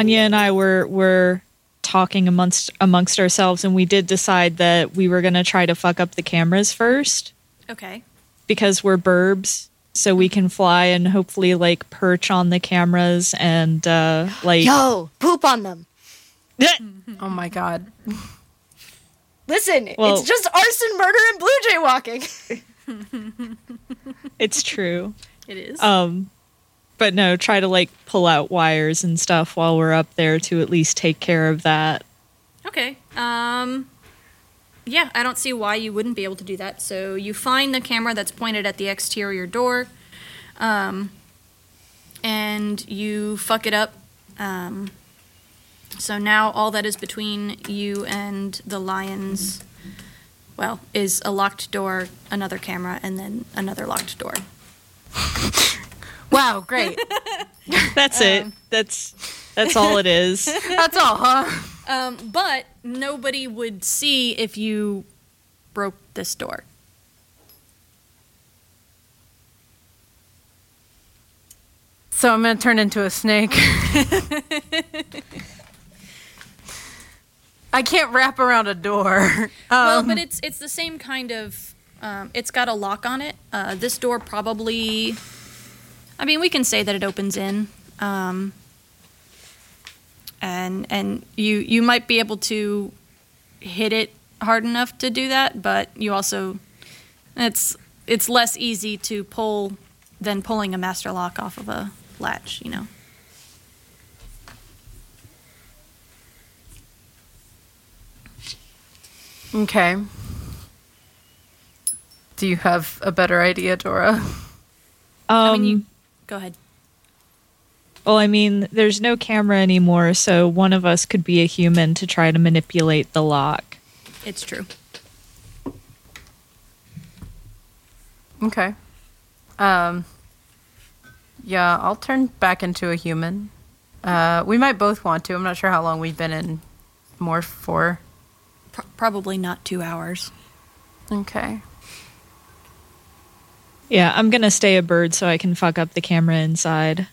Tanya and I were were talking amongst amongst ourselves, and we did decide that we were going to try to fuck up the cameras first Okay. because we're burbs, so we can fly and hopefully like perch on the cameras and uh, like Yo, poop on them. Oh my god. Listen, Well- it's just arson, murder, and blue jaywalking. it's true. It is. Um, but no, try to like pull out wires and stuff while we're up there to at least take care of that. Okay. Um yeah, I don't see why you wouldn't be able to do that. So you find the camera that's pointed at the exterior door. Um and you fuck it up. Um so now all that is between you and the lions well, is a locked door, another camera, and then another locked door. Wow, great. That's it. That's that's all it is. That's all, huh? Um, but nobody would see if you broke this door. So I'm gonna turn into a snake. I can't wrap around a door. well, Um, but it's it's the same kind of. Um, it's got a lock on it. Uh, this door probably. I mean, we can say that it opens in, um, and and you you might be able to hit it hard enough to do that, but you also it's it's less easy to pull than pulling a master lock off of a latch. You know. okay. Do you have a better idea, Dora? Um, I mean, you go ahead. well, I mean, there's no camera anymore, so one of us could be a human to try to manipulate the lock. It's true. Okay. Um. Yeah, I'll turn back into a human. Uh, we might both want to. I'm not sure how long we've been in morph for. Pro- probably not two hours. Okay. Yeah, I'm gonna stay a bird so I can fuck up the camera inside.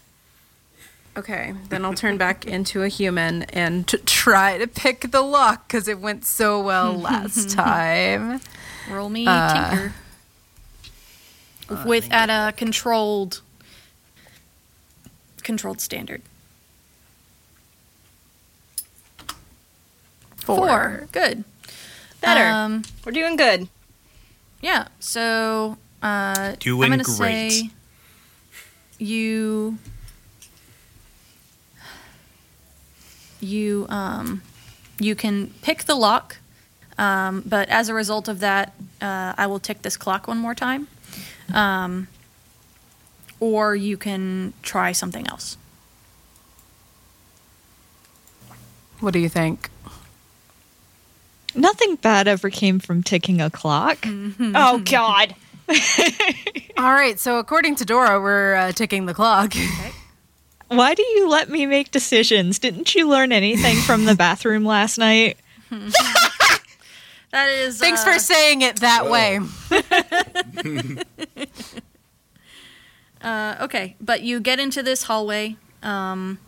Okay, then I'll turn back into a human and t- try to pick the lock because it went so well last time. Roll me Uh, tinker. With at a controlled controlled standard. Four. Good. Better. Um, We're doing good. yeah. So uh, Doing I'm gonna great. say you you um you can pick the lock, um, but as a result of that, uh, I will tick this clock one more time. Um, or you can try something else. What do you think? Nothing bad ever came from ticking a clock. Oh God. All right, so according to Dora, we're uh, ticking the clock. Why do you let me make decisions? Didn't you learn anything from the bathroom last night? That is. Thanks uh, for saying it that way. Uh, okay, but you get into this hallway. Um,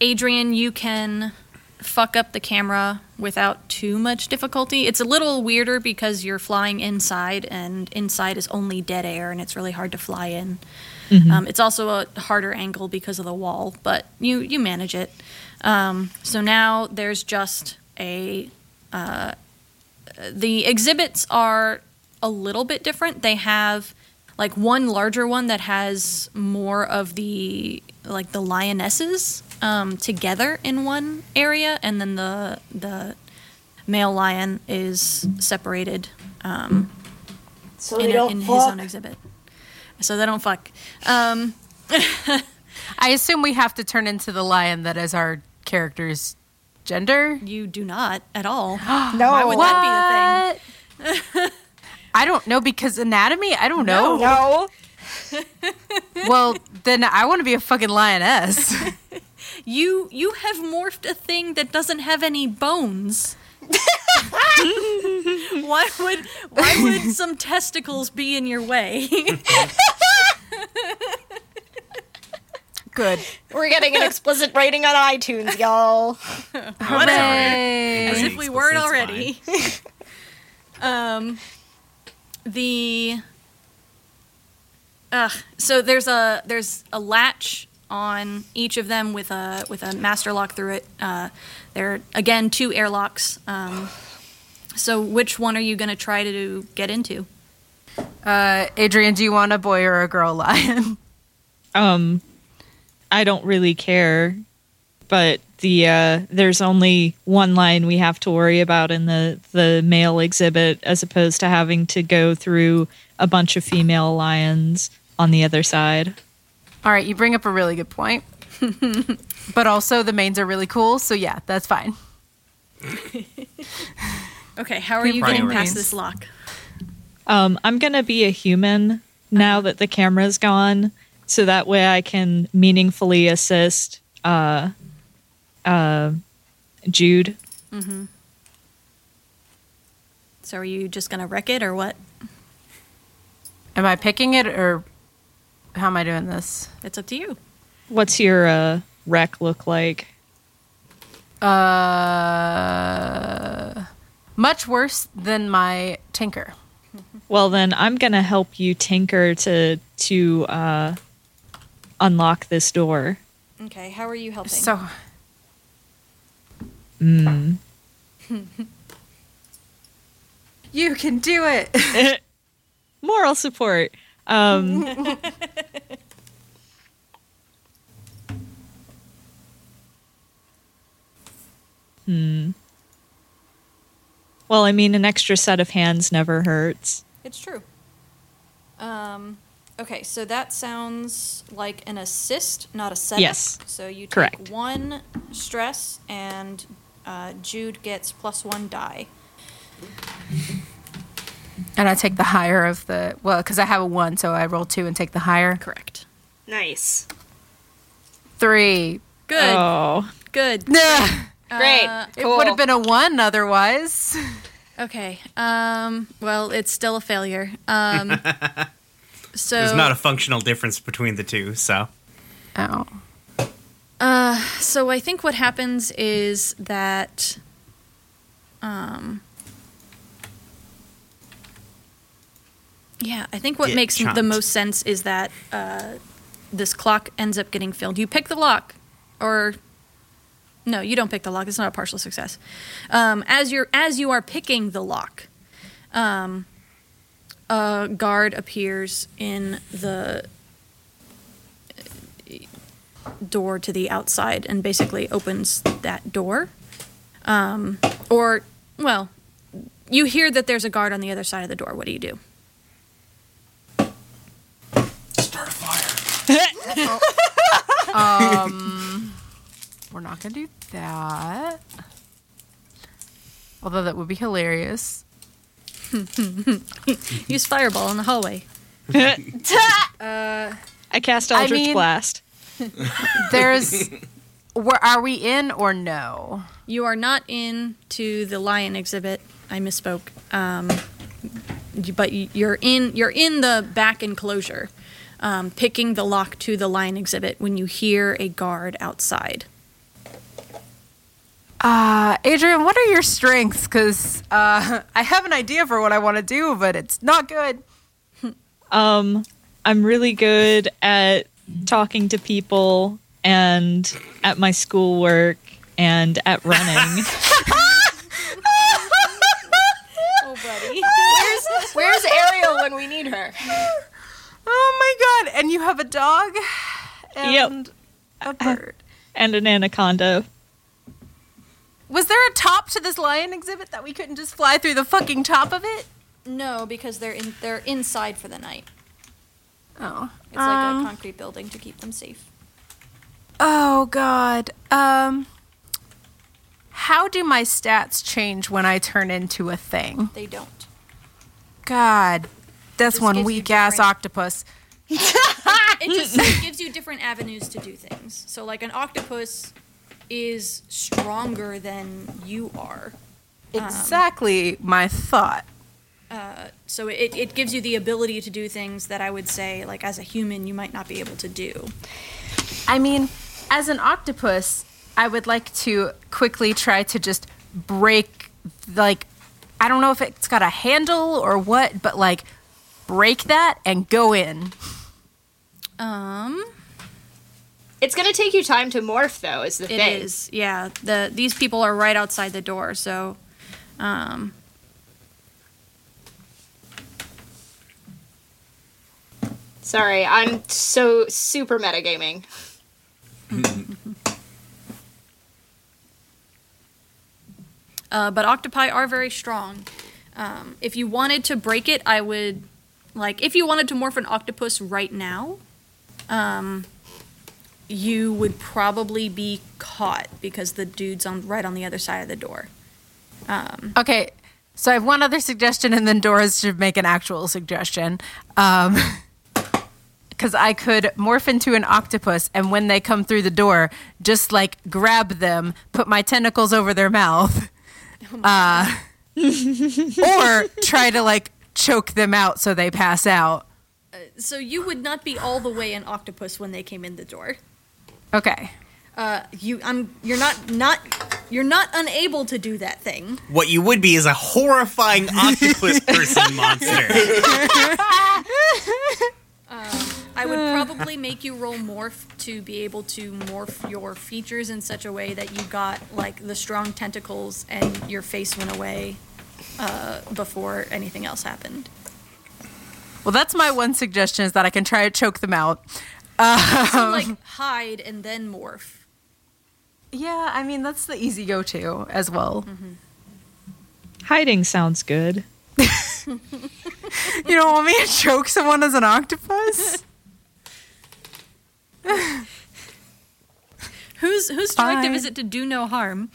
Adrian, you can fuck up the camera without too much difficulty. It's a little weirder because you're flying inside, and inside is only dead air, and it's really hard to fly in. Um, it's also a harder angle because of the wall, but you you manage it. Um, so now there's just a. Uh, the exhibits are a little bit different. They have like one larger one that has more of the like the lionesses um, together in one area, and then the the male lion is separated um, So in, they a- don't in his fuck. own exhibit. So they don't fuck. Um, I assume we have to turn into the lion that is our character's gender. you do not at all. No. Why would that be the thing? What? I don't know because anatomy. I don't know. No. Well, then I want to be a fucking lioness. You you have morphed a thing that doesn't have any bones. why would why would some testicles be in your way? Good. We're getting an explicit rating on iTunes, y'all. Hooray! As if we weren't already. um, the Ugh. So there's a there's a latch on each of them with a with a master lock through it. Uh, they're again two airlocks. Um, so which one are you going to try to get into? Uh, Adrian, do you want a boy or a girl lion? Um, I don't really care, but the uh, there's only one line we have to worry about in the the male exhibit, as opposed to having to go through a bunch of female lions on the other side. All right, you bring up a really good point. but also, the manes are really cool, so yeah, that's fine. Okay, how are you getting Priorities. past this lock? Um, I'm gonna be a human now that the camera's gone, so that way I can meaningfully assist uh, uh, Jude. Mhm. So are you just going to wreck it or what? Am I picking it or how am I doing this? It's up to you. What's your uh, wreck look like? Uh, much worse than my tinker. Well, then I'm gonna help you tinker to to uh, unlock this door. Okay, how are you helping? So, Mm. you can do it. Moral support. Um, hmm. Well, I mean, an extra set of hands never hurts. It's true. Um, okay, so that sounds like an assist, not a setup. Yes, So you take correct. one stress, and uh, Jude gets plus one die. and I take the higher of the well, because I have a one, so I roll two and take the higher. Correct. Nice. Three. Good. Oh, Good. Nah, Great. Uh, it would have been a one otherwise. Okay. Um, well, it's still a failure. Um, so There's not a functional difference between the two, so Oh. So I think what happens is that um Yeah, I think what Get makes the most sense is that uh, this clock ends up getting filled. You pick the lock, or no, you don't pick the lock. It's not a partial success. Um, as you're as you are picking the lock, um, a guard appears in the door to the outside and basically opens that door. Um, or, well, you hear that there's a guard on the other side of the door. What do you do? start a fire. Um, we're not gonna do that. Although that would be hilarious. Use fireball in the hallway. I cast I mean- Blast. There's, where are we in or no? You are not in to the lion exhibit. I misspoke. Um, but you- you're in. You're in the back enclosure, um, picking the lock to the lion exhibit when you hear a guard outside. Uh, Adrian, what are your strengths? Because uh, I have an idea for what I want to do, but it's not good. Um, I'm really good at talking to people and at my schoolwork and at running. Oh, buddy. Where's, where's Ariel when we need her? Oh my god! And you have a dog Yep. and a uh, bird. and an anaconda. Was there a top to this lion exhibit that we couldn't just fly through the fucking top of it? No, because they're in. They're inside for the night. Oh. It's like a Um, concrete building to keep them safe. Oh god. Um How do my stats change when I turn into a thing? They don't. God. That's Just one weak ass different- octopus. It just it gives you different avenues to do things. So, like an octopus is stronger than you are. Exactly my thought. So it, it gives you the ability to do things that I would say, like as a human, you might not be able to do. I mean, as an octopus, I would like to quickly try to just break, like, I don't know if it's got a handle or what, but like, break that and go in. Um, It's gonna take you time to morph, though. Is the it thing? is. Yeah. The these people are right outside the door, so um Sorry, I'm so super metagaming. Uh, but octopi are very strong. Um, if you wanted to break it, I would like if you wanted to morph an octopus right now, um, you would probably be caught because the dude's on right on the other side of the door. Um, Okay, so I have one other suggestion, and then Dora's should make an actual suggestion. Um, because I could morph into an octopus, and when they come through the door, just like grab them, put my tentacles over their mouth, uh, or try to like choke them out so they pass out. so you would not be all the way an octopus when they came in the door. Okay. Uh, you, I'm, you're not, not, you're not unable to do that thing. What you would be is a horrifying octopus person monster. I would probably make you roll morph to be able to morph your features in such a way that you got like the strong tentacles and your face went away uh, before anything else happened. Well, that's my one suggestion is that I can try to choke them out. Uh, So like hide and then morph. yeah, I mean that's the easy go-to as well. Hiding sounds good. You don't want me to choke someone as an octopus? Whose whose directive Fine. is it to do no harm?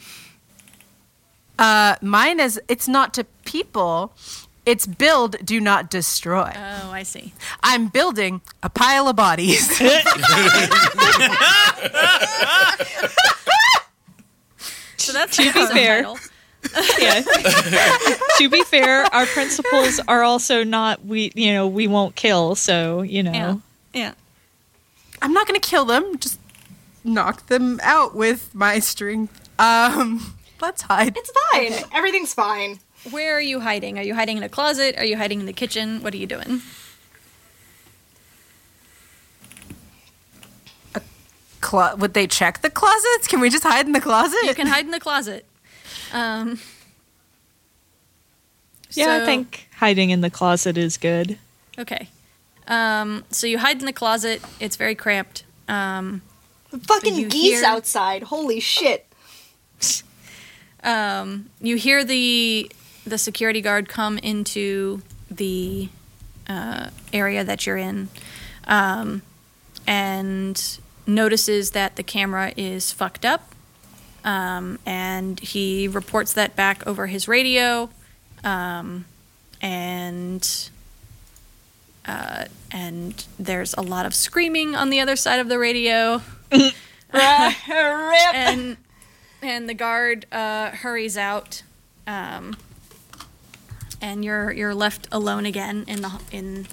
Uh, mine is it's not to people. It's build, do not destroy. Oh, I see. I'm building a pile of bodies. So that's To be fair. Yeah. to be fair, our principles are also not we you know, we won't kill, so, you know. Yeah. Yeah. I'm not gonna kill them. Just knock them out with my strength. Um, let's hide. It's fine. Everything's fine. Where are you hiding? Are you hiding in a closet? Are you hiding in the kitchen? What are you doing? Clo- would they check the closets? Can we just hide in the closet? You can hide in the closet. Um, Yeah, I think hiding in the closet is good. Okay. Um, so you hide in the closet. It's very cramped. Um, Fucking geese hear- outside. Holy shit. um, you hear the the security guard come into the uh, area that you're in, um, and notices that the camera is fucked up. Um, and he reports that back over his radio, um, and uh, and there's a lot of screaming on the other side of the radio. Rip. and and the guard uh, hurries out, um, and you're you're left alone again in the in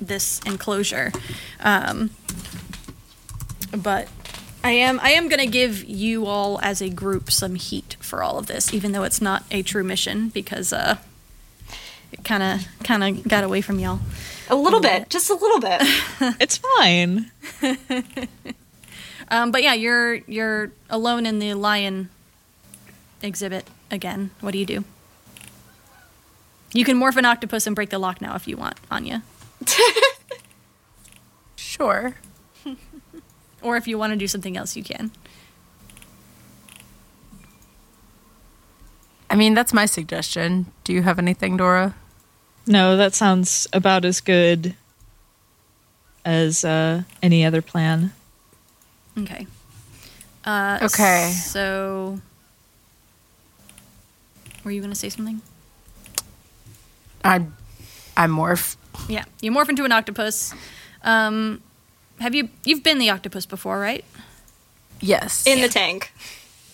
this enclosure. Um, but I am I am gonna give you all as a group some heat for all of this, even though it's not a true mission because uh, it kind of kind of got away from y'all. A little bit. Just a little bit. It's fine. Um, but yeah, you're you're alone in the lion exhibit again. What do you do? You can morph an octopus and break the lock now if you want, Anya. Sure. Or if you want to do something else, you can. I mean, that's my suggestion. Do you have anything, Dora? No, that sounds about as good as uh, any other plan. Okay. Uh, Okay. So, were you going to say something? I'm, I'm morph. Yeah, you morph into an octopus. Um, have you you've been the octopus before, right? Yes. In the tank.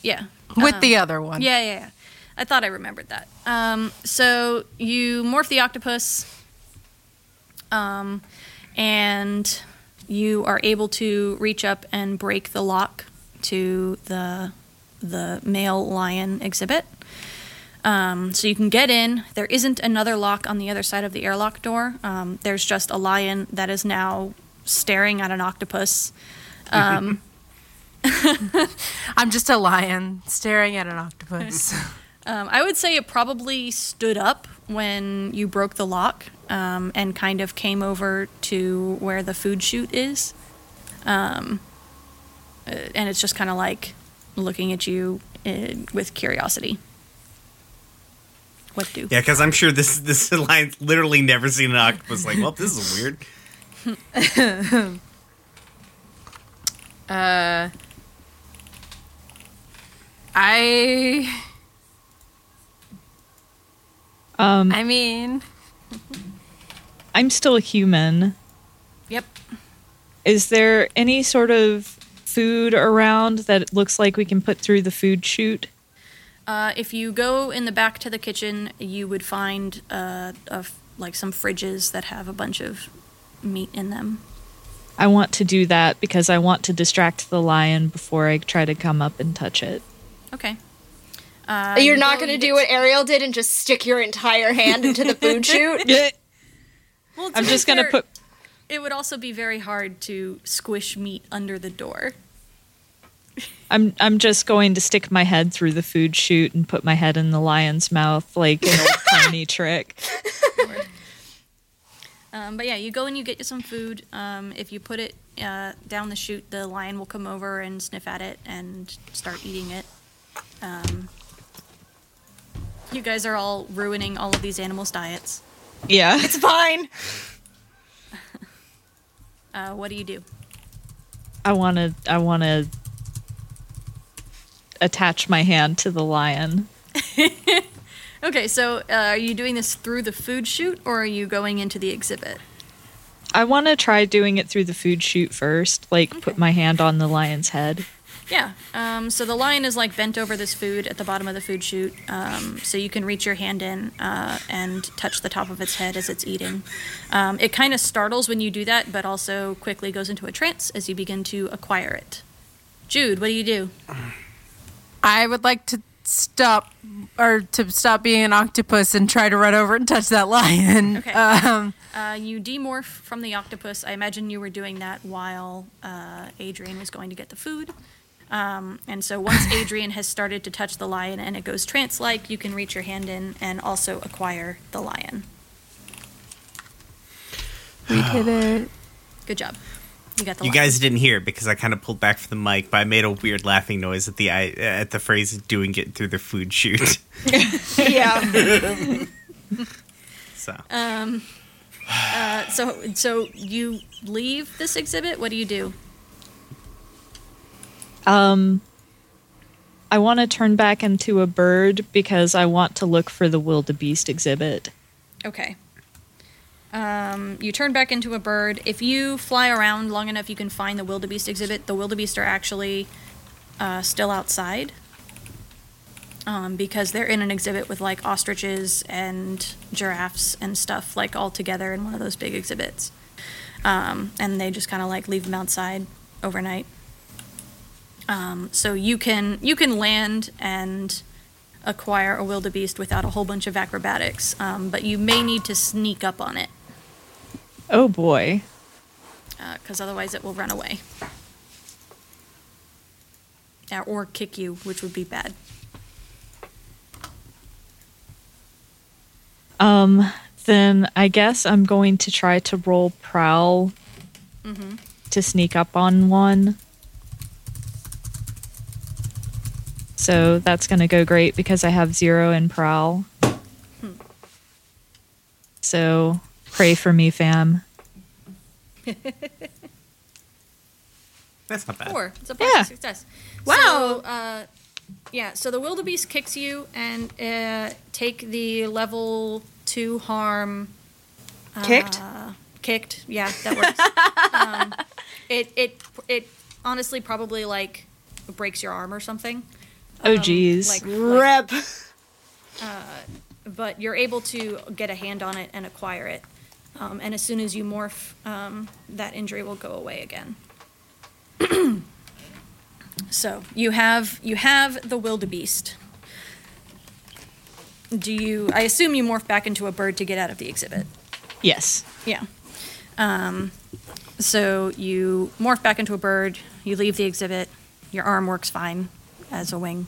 Yeah. With Um, the other one. Yeah, yeah, yeah. I thought I remembered that. Um, so you morph the octopus, um, and you are able to reach up and break the lock to the the male lion exhibit. Um, so you can get in. There isn't another lock on the other side of the airlock door. Um, there's just a lion that is now staring at an octopus. Um, I'm just a lion staring at an octopus. Um, I would say it probably stood up when you broke the lock um, and kind of came over to where the food chute is. Um, uh, and it's just kind of like looking at you uh, with curiosity. What do? Yeah, because I'm sure this this lion's literally never seen an octopus. Like, well, this is weird. uh, I. Um, I mean, I'm still a human. Yep. Is there any sort of food around that it looks like we can put through the food chute? Uh, if you go in the back to the kitchen, you would find uh, a like some fridges that have a bunch of meat in them. I want to do that because I want to distract the lion before I try to come up and touch it. Okay. Uh, You're not going to do what Ariel did and just stick your entire hand into the food chute? Well, I'm just gonna put. It would also be very hard to squish meat under the door. I'm I'm just going to stick my head through the food chute and put my head in the lion's mouth like an old pony trick. Um, but yeah, you go and you get you some food. Um, if you put it uh, down the chute, the lion will come over and sniff at it and start eating it. Um, you guys are all ruining all of these animals' diets. Yeah. It's fine. Uh, what do you do? I want to I want to attach my hand to the lion. Okay, so uh, are you doing this through the food chute or are you going into the exhibit? I want to try doing it through the food chute first, like put my hand on the lion's head. Yeah. Um, so the lion is like bent over this food at the bottom of the food chute, um, so you can reach your hand in uh, and touch the top of its head as it's eating. Um, it kind of startles when you do that, but also quickly goes into a trance as you begin to acquire it. Jude, what do you do? I would like to stop or to stop being an octopus and try to run over and touch that lion. Okay. Um, Uh, you demorph from the octopus. I imagine you were doing that while uh, Adrian was going to get the food. Um, and so once Adrian has started to touch the lion and it goes trance like, you can reach your hand in and also acquire the lion. we did it. Good job. You got the You lion. guys didn't hear because I kind of pulled back from the mic, but I made a weird laughing noise at the at the phrase "doing it through the food chute." Yeah. so Um, uh, so so you leave this exhibit. What do you do? Um I want to turn back into a bird because I want to look for the wildebeest exhibit. Okay. Um, you turn back into a bird. If you fly around long enough, you can find the wildebeest exhibit. The wildebeest are actually uh, still outside um, because they're in an exhibit with like ostriches and giraffes and stuff like all together in one of those big exhibits. Um, and they just kind of like leave them outside overnight. Um, so you can you can land and acquire a wildebeest without a whole bunch of acrobatics, um, but you may need to sneak up on it Oh boy. because otherwise it will run away. Or kick you, which would be bad. Um then I guess I'm going to try to roll prowl to sneak up on one. So that's going to go great because I have zero in prowl. So pray for me, fam. that's not bad. Four. It's a partial Yeah. success. Wow. So, uh, yeah, so the wildebeest kicks you and uh, take the level two harm. Kicked? Uh, kicked. Yeah, that works. um, it it it honestly probably like breaks your arm or something. Oh, Um, geez. Like, like, Rip. but you're able to get a hand on it and acquire it. um, and as soon as you morph, um, that injury will go away again. so you have you have the wildebeest. Do you? I assume you morph back into a bird to get out of the exhibit. Yes. Yeah. Um, so you morph back into a bird. You leave the exhibit. Your arm works fine as a wing.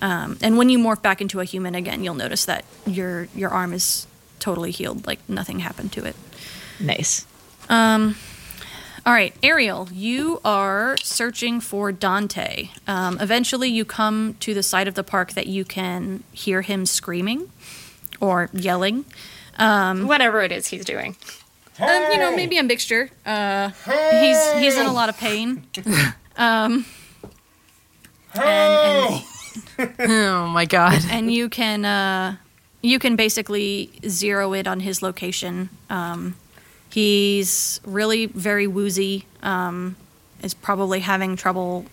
Um, and when you morph back into a human again, you'll notice that your your arm is totally healed, like nothing happened to it. Nice. All right, Ariel, you are searching for Dante. Um, eventually, you come to the side of the park that you can hear him screaming or yelling. Whatever it is he's doing. Um, you know, maybe a mixture. Uh, he's he's in a lot of pain. Um, and, and Oh my god. and you can uh, you can basically zero it on his location. Um, he's really very woozy. Um, is probably having trouble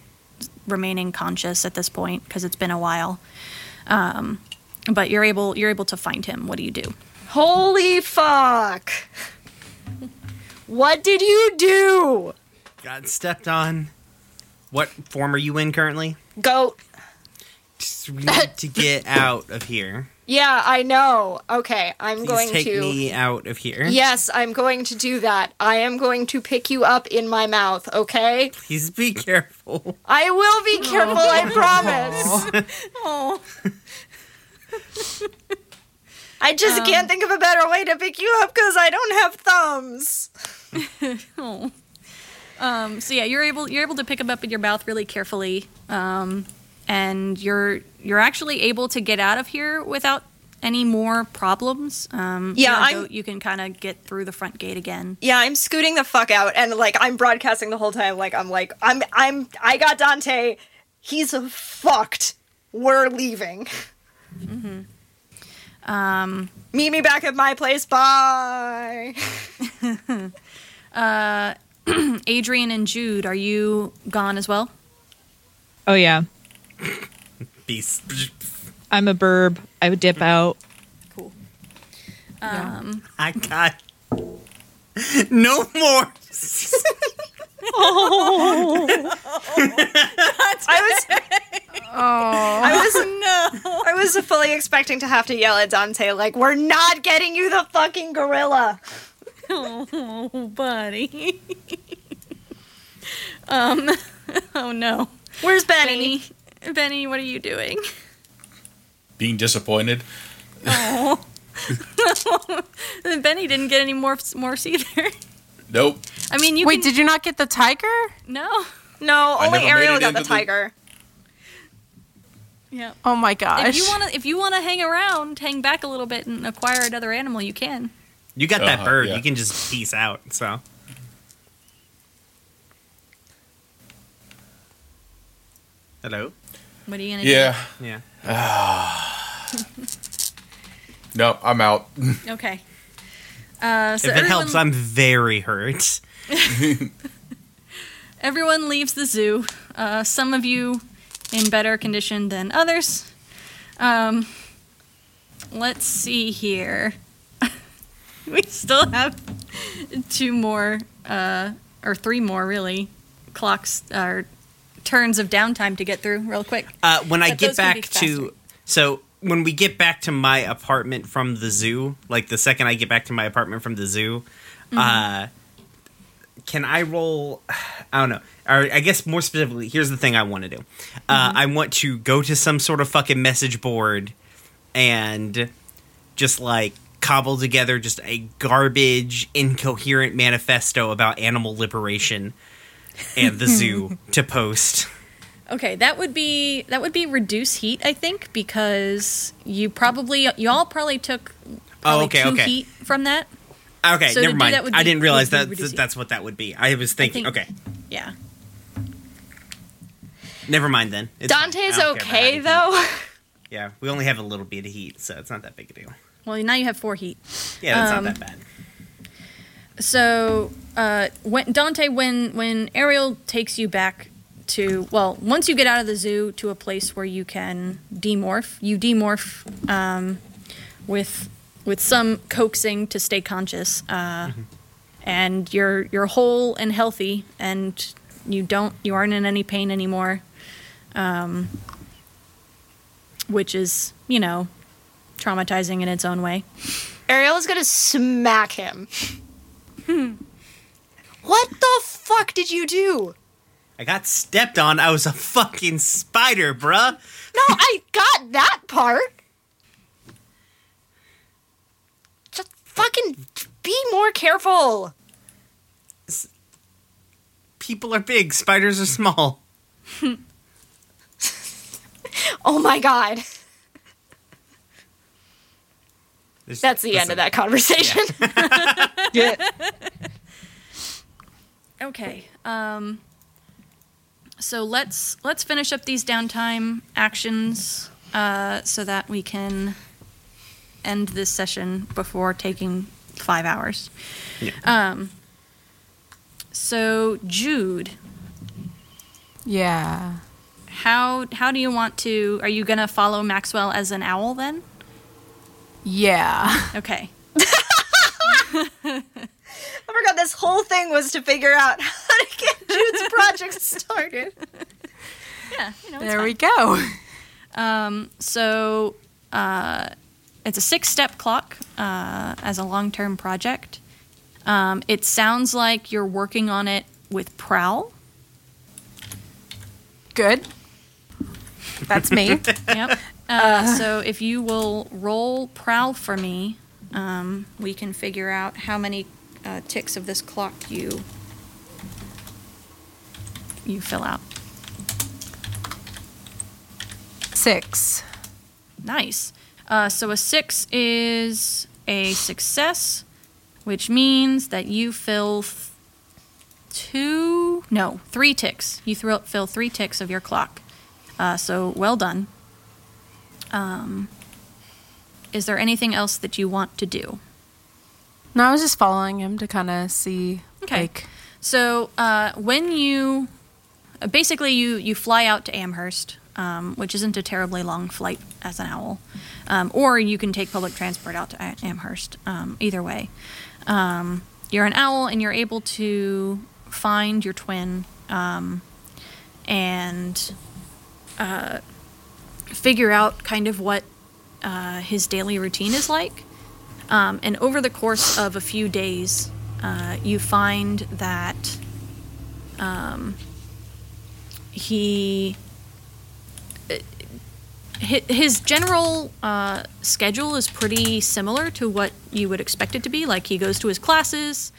remaining conscious at this point because it's been a while. Um, but you're able you're able to find him. What do you do? Holy fuck. What did you do? Got stepped on. What form are you in currently? Goat. Just- We need to get out of here. Yeah, I know. Okay, I'm Please going take to. me out of here. Yes, I'm going to do that. I am going to pick you up in my mouth, okay? Please be careful. I will be careful, I oh. promise. Oh, I just um, can't think of a better way to pick you up because I don't have thumbs. oh. Um, so yeah, you're able you're able to pick him up in your mouth really carefully, um, and you're you're actually able to get out of here without any more problems. Um, Yeah, I'm- goat, you can kind of get through the front gate again. Yeah, I'm scooting the fuck out and like I'm broadcasting the whole time like I'm like I'm I'm I got Dante. He's fucked. We're leaving. Um, Meet me back at my place. Bye. Adrian and Jude, are you gone as well? Oh yeah. Beast. I'm a burb. I would dip out. Cool. Um, I got no more. I was I was no. I was fully expecting to have to yell at Dante like we're not getting you the fucking gorilla. Oh, buddy. um, oh no, Where's Benny? Benny. Benny, what are you doing? Being disappointed. Oh. Benny didn't get any morphs, morphs either. Nope. I mean, you Wait, can, did you not get the tiger? no. No, I only Ariel got the into the- tiger. Yeah. Oh my gosh. If you want to, if you want to hang around, hang back a little bit and acquire another animal, you can. You got that Uh-huh, bird. yeah. You can just peace out. So. Hello. What are you gonna Yeah. Yeah. No, I'm out. Okay. Uh, so if it everyone, helps, I'm very hurt. everyone leaves the zoo. Uh, some of you in better condition than others. Um, let's see here. we still have two more, uh, or three more, really, clocks or turns of downtime to get through real quick. Uh, when I But get those can be back to so when we get back to my apartment from the zoo, like the second I get back to my apartment from the zoo, Mm-hmm. uh, can I roll? I don't know. Or I guess more specifically, here's the thing I want to do. Uh, Mm-hmm. I want to go to some sort of fucking message board and just like cobble together just a garbage, incoherent manifesto about animal liberation and the zoo to post. Okay, that would be that would be reduce heat, I think, because you probably you all probably took probably Oh, okay, two okay. heat from that. Okay, So never mind. would I didn't realize that reducing- that's what that would be. I was thinking. think- okay, Yeah. never mind then. It's. Dante's I don't care about okay though. Yeah, we only have a little bit of heat, so it's not that big a deal. Well, now you have four heat. Yeah, that's Um, not that bad. So, uh, when Dante, when when Ariel takes you back to well, once you get out of the zoo to a place where you can demorph, you demorph um, with with some coaxing to stay conscious. Uh, And you're you're whole and healthy, and you don't you aren't in any pain anymore. Um, which is you know traumatizing in its own way. Ariel is gonna smack him. Hmm. what the fuck did you do? I got stepped on. I was a fucking spider, bruh. No, I got that part. Just fucking be more careful. People are big, spiders are small. Oh my god. There's- That's the end of that conversation. Yeah. Okay. Um, so let's let's finish up these downtime actions uh, so that we can end this session before taking five hours. Yeah. Um, so Jude, Yeah. how how do you want to? Are you gonna follow Maxwell as an owl then? Yeah. Okay. I forgot this whole thing was to figure out how to get Jude's project started. Yeah. You know, it's There fine. we go. Um, so uh, it's a six step clock uh, as a long term project. Um, it sounds like you're working on it with Prowl. Good. That's me. Yep. Uh, so if you will roll Prowl for me, um, we can figure out how many uh, ticks of this clock you you fill out. Six. Nice. Uh, so a six is a success, which means that you fill th- two, no, three ticks. You throw, fill three ticks of your clock. Uh, so well done. Um, is there anything else that you want to do? No, I was just following him to kind of see. Okay. Like, So uh, when you basically you you fly out to Amherst, um, which isn't a terribly long flight as an owl, um, or you can take public transport out to Amherst. Um, either way, um, you're an owl and you're able to find your twin um, and uh, figure out kind of what uh, his daily routine is like. Um, and over the course of a few days, uh, you find that um, he his general uh, schedule is pretty similar to what you would expect it to be. Like he goes to his classes,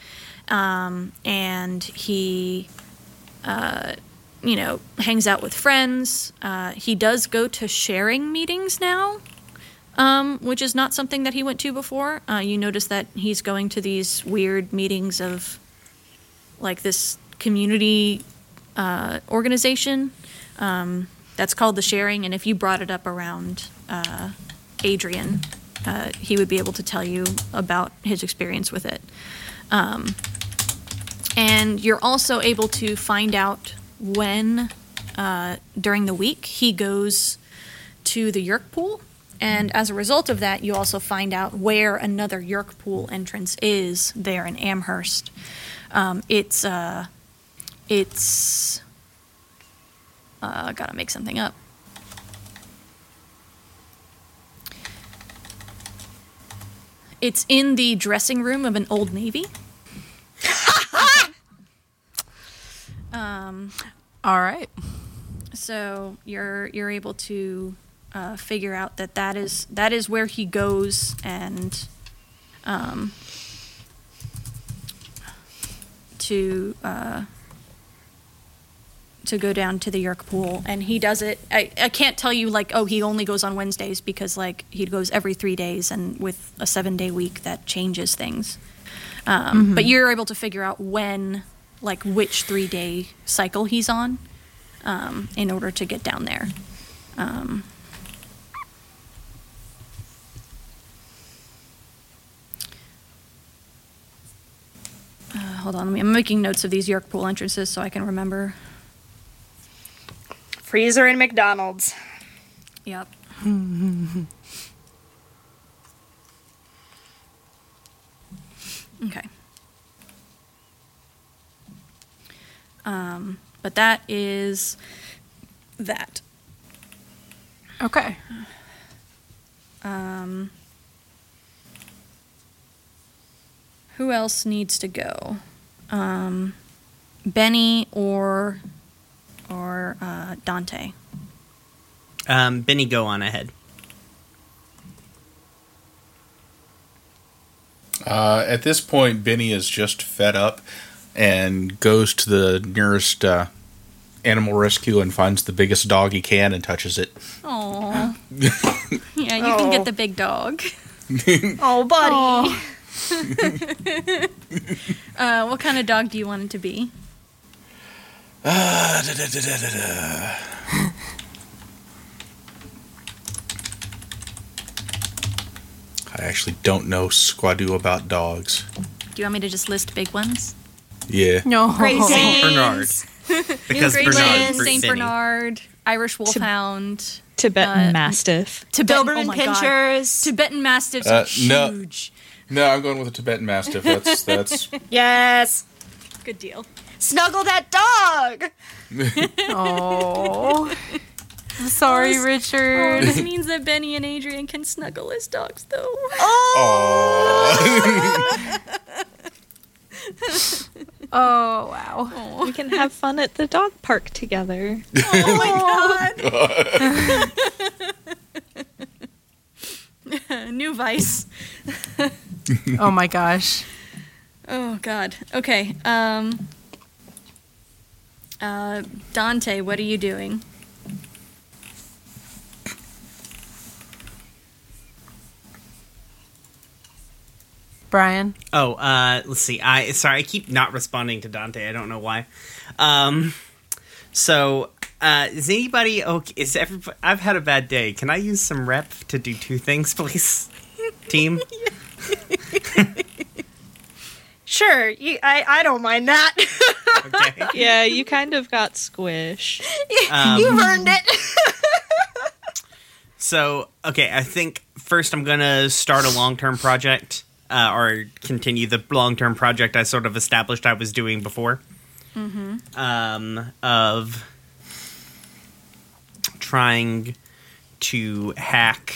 um, and he, uh, you know, hangs out with friends. Uh, he does go to sharing meetings now, um, which is not something that he went to before. Uh, you notice that he's going to these weird meetings of like this community uh, organization um, that's called the Sharing. And if you brought it up around uh, Adrian, uh, he would be able to tell you about his experience with it. Um, and you're also able to find out when uh, during the week he goes to the Yeerk pool. And as a result of that, you also find out where another Yeerk pool entrance is there in Amherst. Um, it's uh, it's uh, gotta make something up. It's in the dressing room of an old navy. Um, all right. so you're you're able to uh, figure out that that is that is where he goes and um, to uh, to go down to the Yeerk pool. And he does it I, I can't tell you like oh he only goes on Wednesdays because like he goes every three days and with a seven day week that changes things. Um, but you're able to figure out when like which three day cycle he's on um, in order to get down there. Um, uh, hold on, I'm making notes of these Yeerk pool entrances so I can remember. Freezer and McDonald's. Yep. Um, but that is that. Okay. Um, who else needs to go? Um, Benny or or uh, Dante. Um, Benny, go on ahead. Uh, at this point, Benny is just fed up and goes to the nearest uh, animal rescue and finds the biggest dog he can and touches it. Oh, yeah, you can get the big dog. Oh, buddy. Uh, what kind of dog do you want it to be? Ah, da, da, da, da, da, da. I actually don't know squadoo about dogs. Do you want me to just list big ones? Yeah. No. Great Saint Bernard. Danes. Because Great Bernard. Dane, Saint Benny. Bernard, Irish Wolfhound, Tibetan Uh, Mastiff. Tibetan. Doberman oh my God. Tibetan Mastiffs Uh, are no. huge. No, I'm going with a Tibetan Mastiff. That's that's. Yes. Good deal. Snuggle that dog. Oh. I'm sorry, Oh, Richard. this means that Benny and Adrian can snuggle as dogs, though. Oh, wow. We can have fun at the dog park together. Oh my god! New vice. Oh my gosh. Oh God. Okay. Um. Uh, Dante, what are you doing? Brian. Oh, uh, let's see. I sorry, I keep not responding to Dante. I don't know why. Um, so, uh, is anybody okay? Is everybody? I've had a bad day. Can I use some rep to do two things, please? Team. Sure. You, I, I don't mind that. Okay. Yeah, you kind of got squished. Um, You've earned it. So, okay, I think first I'm gonna start a long term project, uh, or continue the long term project I sort of established I was doing before. Um, of trying to hack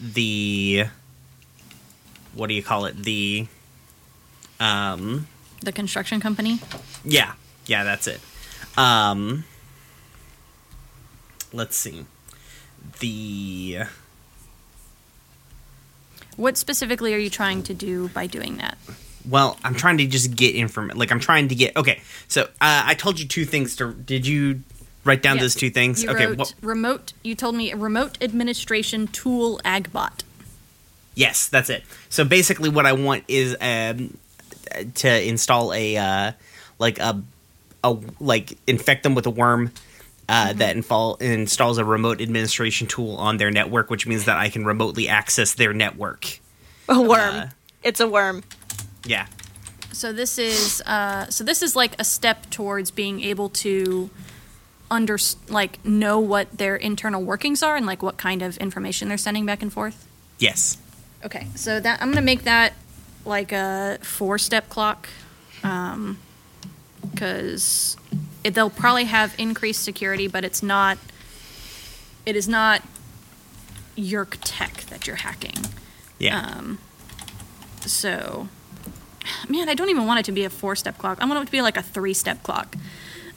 the what do you call it? The um, The construction company. yeah, yeah, that's it. Um, let's see. The What specifically are you trying to do by doing that? Well, I'm trying to just get information. Like I'm trying to get. Okay, so uh, I told you two things. To did you write down those two things? You okay. wrote Well, remote. You told me remote administration tool Agobot. yes, that's it. So basically, what I want is um, to install a uh, like a a like infect them with a worm. Uh, Mm-hmm. That infall, installs a remote administration tool on their network, which means that I can remotely access their network. A worm. Uh, it's a worm. Yeah, So this is uh, so this is like a step towards being able to under like know what their internal workings are and like what kind of information they're sending back and forth. yes, Okay, so that I'm gonna make that like a four step clock, because it they'll probably have increased security, but it's not. It is not Yeerk tech that you're hacking. yeah. Um, so, man, I don't even want it to be a four step clock. I want it to be like a three step clock.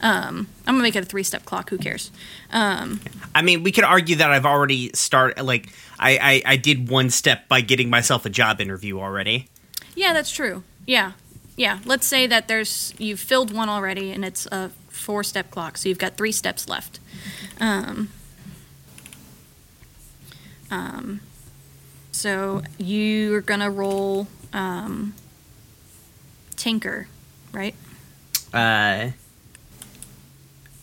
Um, I'm gonna make it a three step clock. Who cares? Um, I mean, we could argue that I've already started. Like, I, I I did one step by getting myself a job interview already. yeah, that's true. Yeah, yeah. Let's say that there's you've filled one already, and it's a four step clock, so you've got three steps left. Um, um, so you're gonna roll um, Tinker, right? Uh,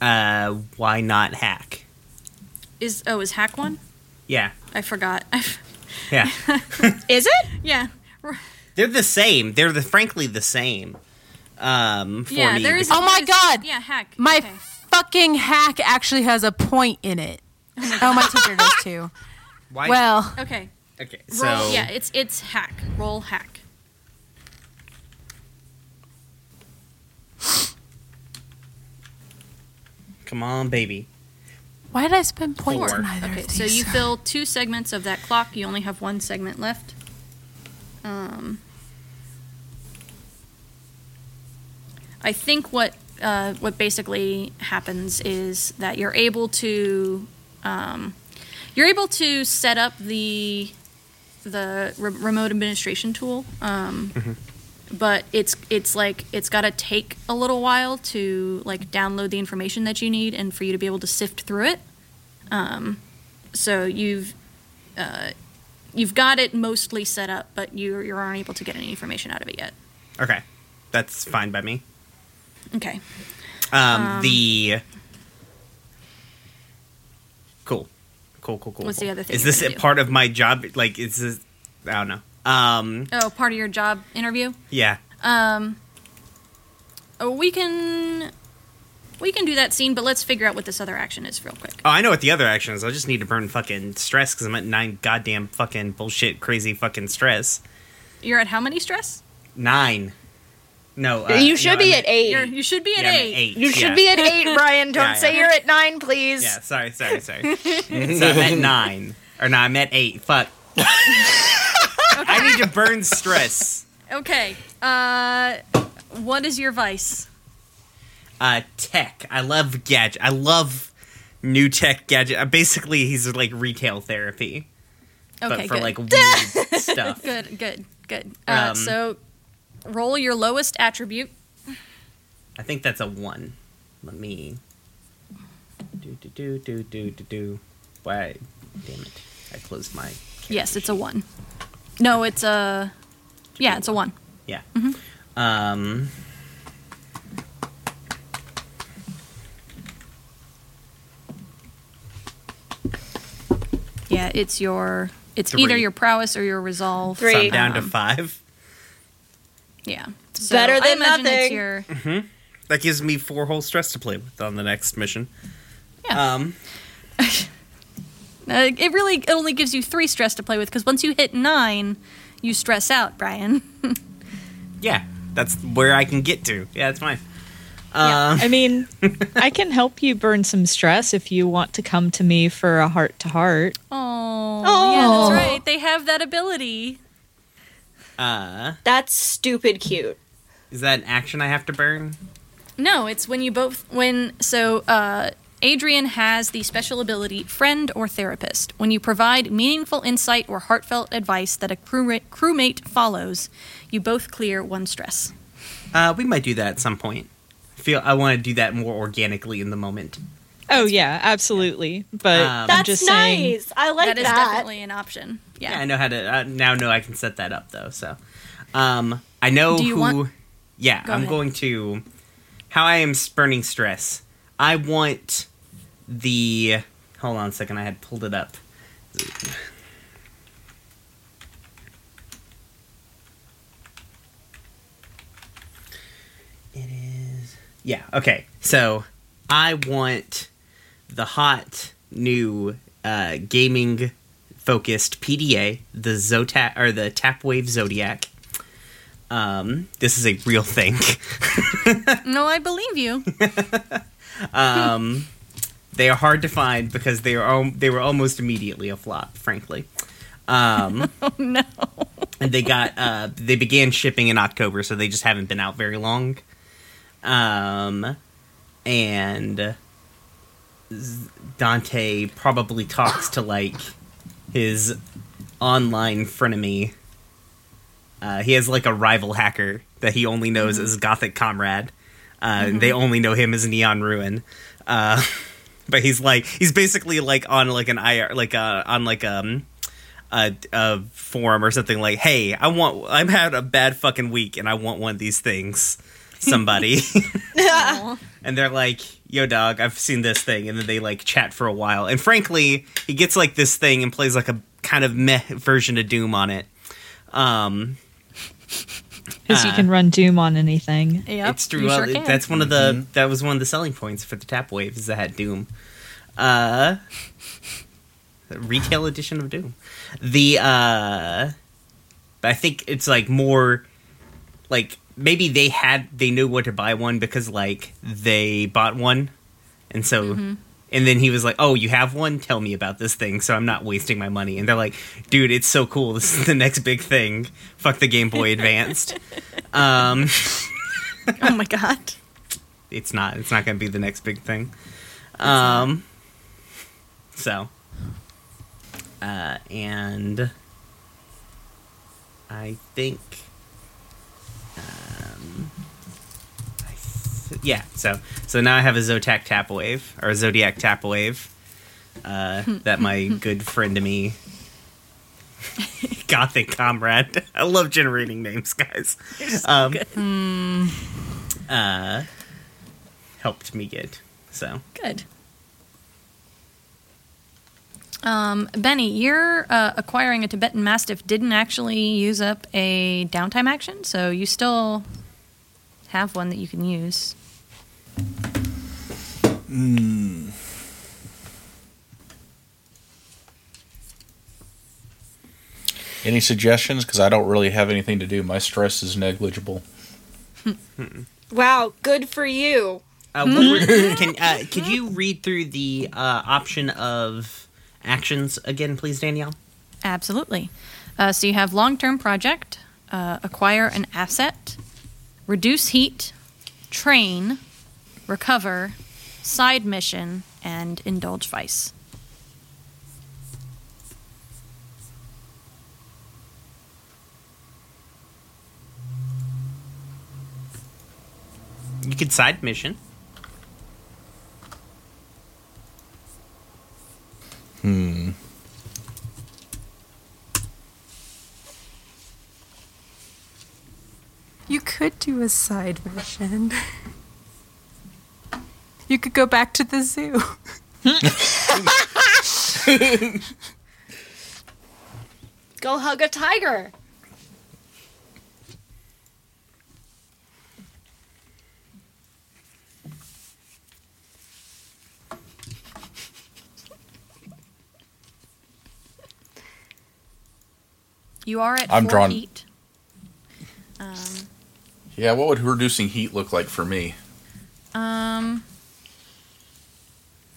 uh, why not hack? Is oh is hack one? Yeah, I forgot. yeah. Is it? yeah. They're the same. They're the frankly the same. Um, for Yeah, me. there is. Oh my God. Yeah, hack. My Okay. fucking hack actually has a point in it. Oh, my teacher does too. Why? Well, Okay. okay. Roll. So yeah, it's it's hack. Roll hack. Come on, baby. Why did I spend points Four. on either Okay, of these? so you fill two segments of that clock. You only have one segment left. Um, I think what uh, what basically happens is that you're able to um, you're able to set up the the re- remote administration tool. Um, But it's it's like it's got to take a little while to like download the information that you need and for you to be able to sift through it. Um, so you've uh, you've got it mostly set up, but you you aren't able to get any information out of it yet. Okay, that's fine by me. Okay. Um, the cool, cool, cool, cool. What's cool. the other thing Is this a do? part of my job? Like, is this? I don't know. Um, Oh, part of your job interview. yeah. Um, oh, we can we can do that scene, but let's figure out what this other action is real quick. Oh, I know what the other action is. I just need to burn fucking stress because I'm at nine goddamn fucking bullshit crazy fucking stress. You're at how many stress? Nine. No, uh, you should no, be I'm at 8 You're, you should be at yeah, eight. eight. You should yeah. be at eight, Brian. Don't Yeah, say yeah. you're at nine, please. Yeah, sorry, sorry, sorry. so I'm at nine. Or no, I'm at eight. Fuck. I need to burn stress. Okay. Uh, what is your vice? Uh, tech. I love gadget. I love new tech gadget. Uh, basically, he's like retail therapy, Okay, but for good. like weird stuff. good, good, good. Uh, Um, so, roll your lowest attribute. I think that's a one. Let me. Do do do do do do do. Why? Damn it! I closed my. Yes, it's a one. No, it's a. Yeah, it's a one. Yeah. Mm-hmm. Um. Yeah, it's your. It's Three. either your prowess or your resolve. Three. So I'm down to Um, five. Yeah, so better than imagine It's nothing. your, That gives me four whole stress to play with on the next mission. Yeah. Um. uh, it really it only gives you three stress to play with because once you hit nine, you stress out, Brian. Yeah, that's where I can get to. Yeah, that's fine. Yeah. Um, I mean, I can help you burn some stress if you want to come to me for a heart to heart. Oh, Oh. yeah, that's right. They have that ability. Uh, That's stupid cute. is that an action I have to burn? No, it's when you both when so uh Adrian has the special ability friend or therapist. When you provide meaningful insight or heartfelt advice that a crewmate, crewmate follows, you both clear one stress. Uh, we might do that at some point. I feel I want to do that more organically in the moment. Oh yeah, absolutely. But Um, I'm That's just saying, nice. I like that that. is definitely an option. Yeah. Yeah, I know how to. I now know I can set that up though. So, um, I know Do you who. want- yeah, Go I'm ahead. going to. How I am spurning stress. I want the. Hold on a second. I had pulled it up. It is. Yeah. Okay. So I want the hot new uh, gaming focused PDA, the Zotac or the Tapwave Zodiac. Um, this is a real thing. No, I believe you. um, they are hard to find because they are al- they were almost immediately a flop, frankly. Um, oh no. and they got uh, they began shipping in October, so they just haven't been out very long. Um, and Dante probably talks to like his online frenemy. Uh, he has like a rival hacker that he only knows as Gothic Comrade. Uh, and They only know him as Neon Ruin. Uh, but he's like he's basically like on like an IR like uh, on like um a, a forum or something like, "Hey, I want I've had a bad fucking week and I want one of these things." Somebody, and they're like, "Yo, dog, I've seen this thing," and then they like chat for a while. And frankly, he gets like this thing and plays like a kind of meh version of Doom on it. Um, because you uh, can run Doom on anything. yeah it's true. Well, sure that's one of the that was one of the selling points for the Tap Wave is that had Doom. Uh, retail edition of Doom. The uh, I think it's like more like maybe they had they knew where to buy one because like they bought one And so, and then he was like, "Oh, you have one? Tell me about this thing, so I'm not wasting my money." And they're like, "Dude, it's so cool. This is the next big thing. Fuck the Game Boy Advanced." um, Oh my god. it's not. It's not going to be the next big thing. Um, so, uh, and I think, I th- yeah. So, so now I have a Zotac Tap Wave or a Zodiac Tap Wave uh, that my good friend to me. Gothic comrade. I love generating names, guys. Um, uh, helped me get. So Good. Um, Benny, your uh, acquiring a Tibetan Mastiff didn't actually use up a downtime action, so you still have one that you can use. Any suggestions? Because I don't really have anything to do. My stress is negligible. Wow, good for you. Uh, were- can uh, could you read through the uh, option of actions again, please, Danielle? Absolutely. Uh, so you have long term project, uh, acquire an asset, reduce heat, train, recover, side mission, and indulge vice. You could side mission. Hmm. You could do a side mission. You could go back to the zoo. Go hug a tiger. You are at I'm four drawn- heat. Yeah, what would reducing heat look like for me? Um.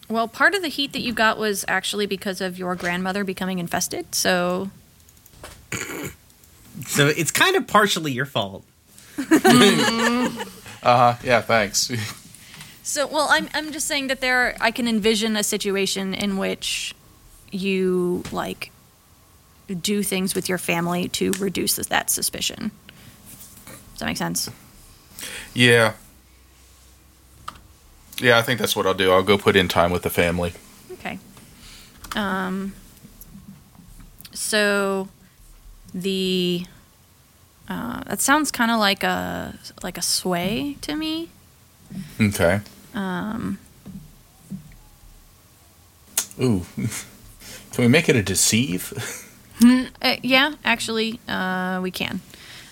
Well, part of the heat that you got was actually because of your grandmother becoming infested. So, So it's kind of partially your fault. Uh huh. Yeah, thanks. so well, I'm I'm just saying that there I can envision a situation in which you like do things with your family to reduce that suspicion. That make sense? yeah. Yeah, I think that's what I'll do. I'll go put in time with the family. Okay. Um. So, the uh, that sounds kind of like a like a sway to me. Okay. Um. Ooh. Can we make it a deceive? uh, yeah, actually, uh, we can.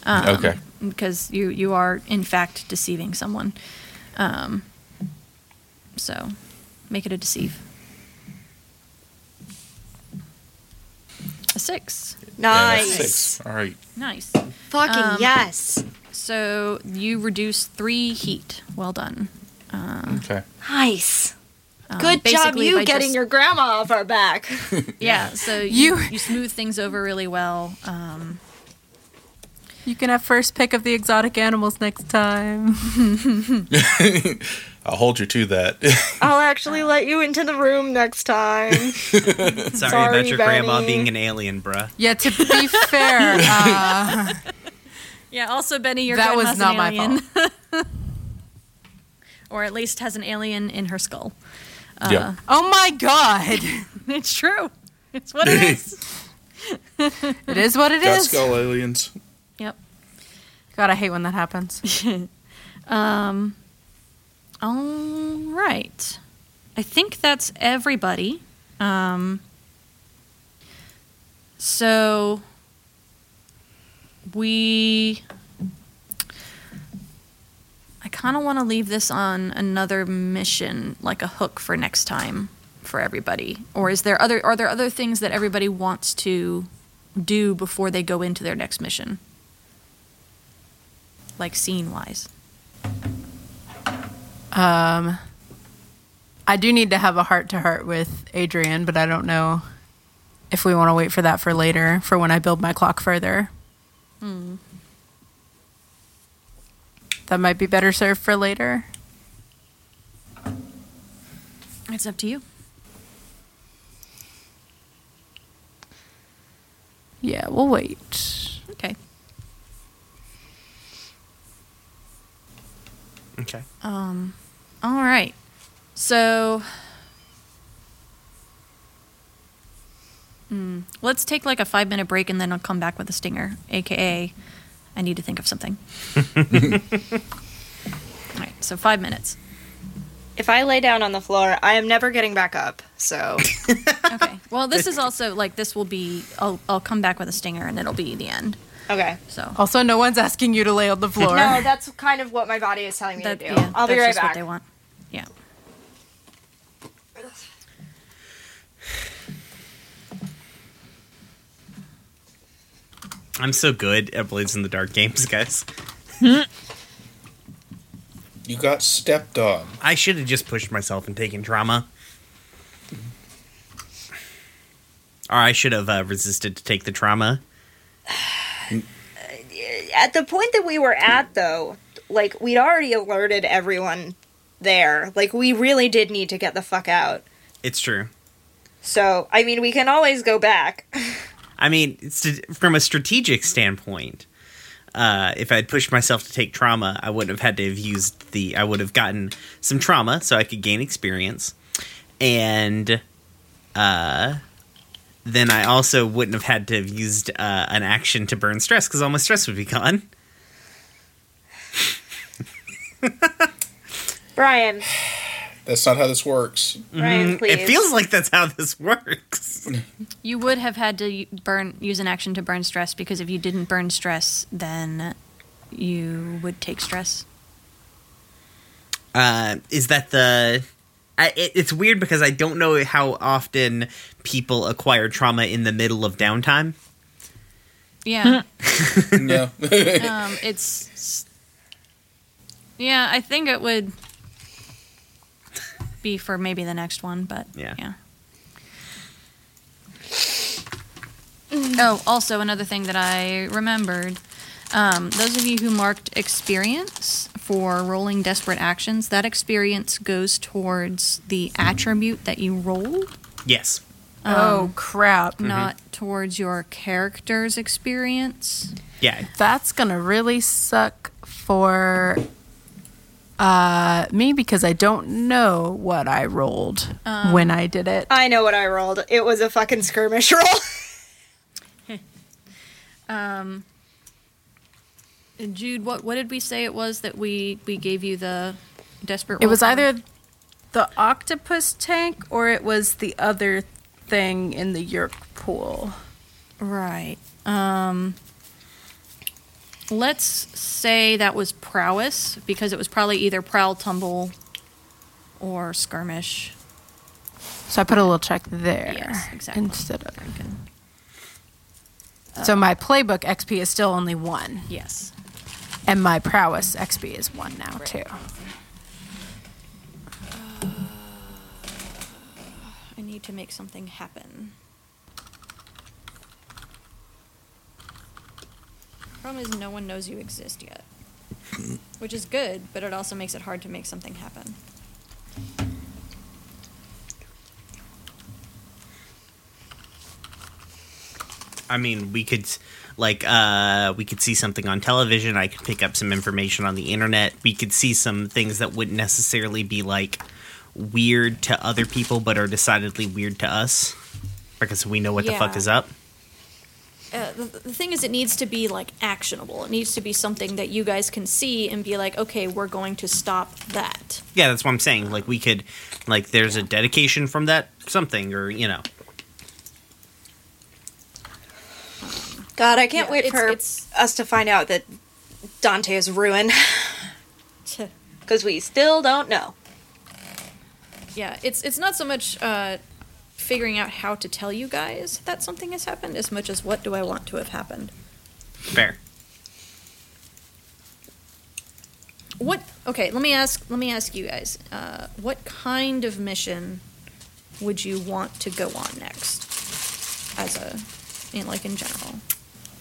Um, Okay. Because you you are in fact deceiving someone. Um. So, make it a deceive. A six. Yeah, Nice. six. All right. Nice. Fucking Um, yes. So you reduce three heat. Well done. Okay. Nice. Um, Good job you getting just- your grandma off our back. Yeah, so you, You- you smooth things over really well. Um, You can have first pick of the exotic animals next time. I'll hold you to that. I'll actually let you into the room next time. Sorry, Sorry, about your grandma being an alien, bruh. Yeah, to be fair, uh, yeah, also Benny, your That was grandma's not an my alien. or at least has an alien in her skull. yeah. oh my god, It's true. It's what it is. it is what it Got is. skull aliens. God, I hate when that happens. Um, all right. I think that's everybody. Um, so we. I kind of want to leave this on another mission, like a hook for next time for everybody. Or is there other? Are there other things that everybody wants to do before they go into their next mission? Like scene wise. Um, I do need to have a heart to heart with Adrian, but I don't know if we want to wait for that for later, for when I build my clock further. That might be better served for later. It's up to you. Yeah, we'll wait. Okay. Okay. Um, all right. So, Hmm. let's take like a five minute break and then I'll come back with a stinger, aka, I need to think of something. all right. So five minutes. If I lay down on the floor, I am never getting back up. So Okay. Well, this is also like this will be. I'll I'll come back with a stinger and it'll be the end. Okay. So Also, no one's asking you to lay on the floor. No, that's kind of what my body is telling me that to do. yeah, I'll be that's right just back. What they want. Yeah. I'm so good at Blades in the Dark games, guys. You got stepped on. I should have just pushed myself and taken trauma. Or I should have uh, resisted to take the trauma. At the point that we were at, though, like we'd already alerted everyone there. Like we really did need to get the fuck out. It's true. So I mean, we can always go back. I mean, it's from a strategic standpoint, uh, if I had pushed myself to take trauma, I wouldn't have had to have used the. I would have gotten some trauma so I could gain experience, and uh, then I also wouldn't have had to have used uh, an action to burn stress because all my stress would be gone. Brian, That's not how this works. Brian, please. It feels like that's how this works. You would have had to burn use an action to burn stress because if you didn't burn stress, then you would take stress. uh, is that the I, it, it's weird because I don't know how often people acquire trauma in the middle of downtime. Yeah. no. um, it's yeah. I think it would be for maybe the next one, but Yeah. yeah. Oh, also another thing that I remembered. Um, those of you who marked experience for rolling desperate actions, that experience goes towards the attribute that you rolled, Yes. oh, crap. not towards your character's experience. Yeah. That's going to really suck for uh, me because I don't know what I rolled when I did it. I know what I rolled. It was a fucking skirmish roll. Um, Jude, what what did we say it was that we we gave you the desperate? It was either the octopus tank or it was the other thing in the Yeerk pool. right. Um, let's say that was prowess because it was probably either prowl, tumble, or skirmish. So I put a little check there. Yes, exactly. Instead of. So my playbook XP is still only one, Yes. And my prowess XP is one now too. Uh, I need to make something happen. Problem is, no one knows you exist yet. Which is good, but it also makes it hard to make something happen. I mean, we could like uh we could see something on television, I could pick up some information on the internet. We could see some things that wouldn't necessarily be like weird to other people but are decidedly weird to us because we know what the fuck is up. Uh, the, the thing is, it needs to be like actionable. It needs to be something that you guys can see and be like, okay, we're going to stop that. Yeah, that's what I'm saying. Like we could like there's a dedication from that something or, you know. God, I can't Yeah, wait it's- for it's- us to find out that Dante is ruined because we still don't know. Yeah, it's it's not so much uh, figuring out how to tell you guys that something has happened as much as what do I want to have happened. Fair. what? Okay, let me ask. Let me ask you guys. Uh, what kind of mission would you want to go on next? As a, in like in general.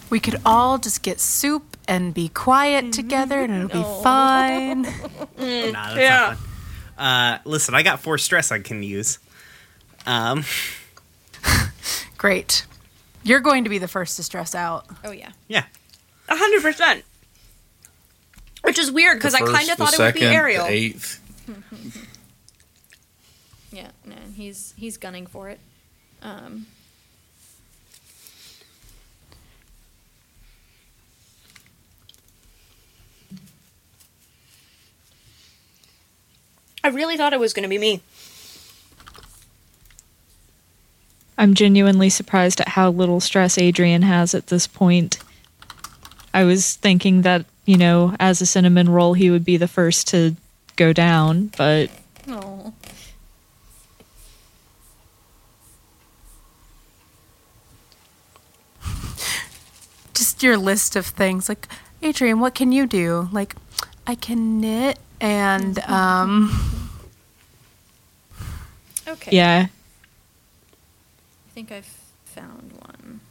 We could all just get soup and be quiet together and it'll be fine. Nah, that's Yeah. not fun. Uh, listen, I got four stress I can use. Um, Great. You're going to be the first to stress out. Oh yeah. yeah. A hundred percent. Which is weird because I kind of the thought it would be Ariel. The eighth. Yeah, no, he's he's gunning for it. Um, I really thought it was going to be me. I'm genuinely surprised at how little stress Adrian has at this point. I was thinking that, you know, as a cinnamon roll, he would be the first to go down, but oh, Just your list of things. Like, Adrian, what can you do? Like, I can knit and um okay. yeah. I think I've found one.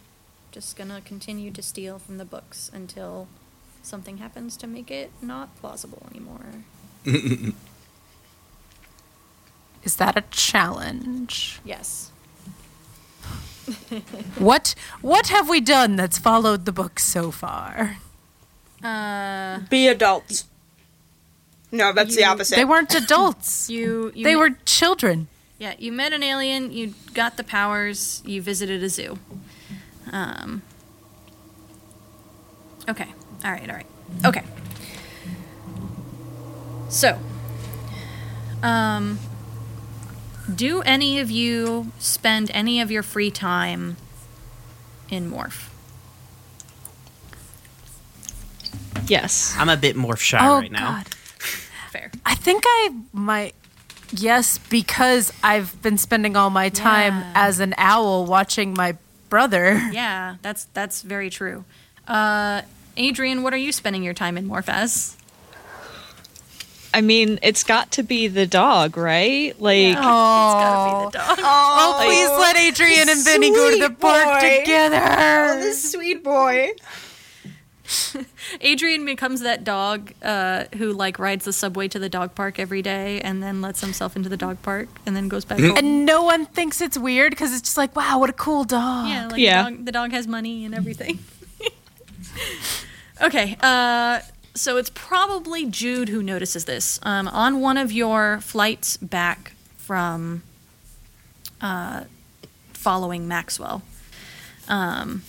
Just gonna continue to steal from the books until something happens to make it not plausible anymore. is that a challenge? Yes. What what have we done that's followed the book so far? Uh, Be adults. No, that's the opposite. They weren't adults. you, you they ma- were children. Yeah, you met an alien, you got the powers, you visited a zoo. Um, okay, all right, all right. Okay. So, um, do any of you spend any of your free time in Morph? Yes. I'm a bit more shy oh right now. god. Fair. I think I might yes because I've been spending all my time Yeah. as an owl watching my brother. Yeah, that's that's very true. Uh, Adrian, what are you spending your time in Morph as? I mean, it's got to be the dog, right? Like, It's gotta be the dog. Oh, please let Adrian and Vinny go to the Sweet park boy. together. oh, this sweet boy. Adrian becomes that dog uh, who like rides the subway to the dog park every day and then lets himself into the dog park and then goes back home. And no one thinks it's weird because it's just like, wow, what a cool dog. yeah, like Yeah. The, dog, the dog has money and everything. okay, uh, so it's probably Jude who notices this. Um, on one of your flights back from uh, following Maxwell, um,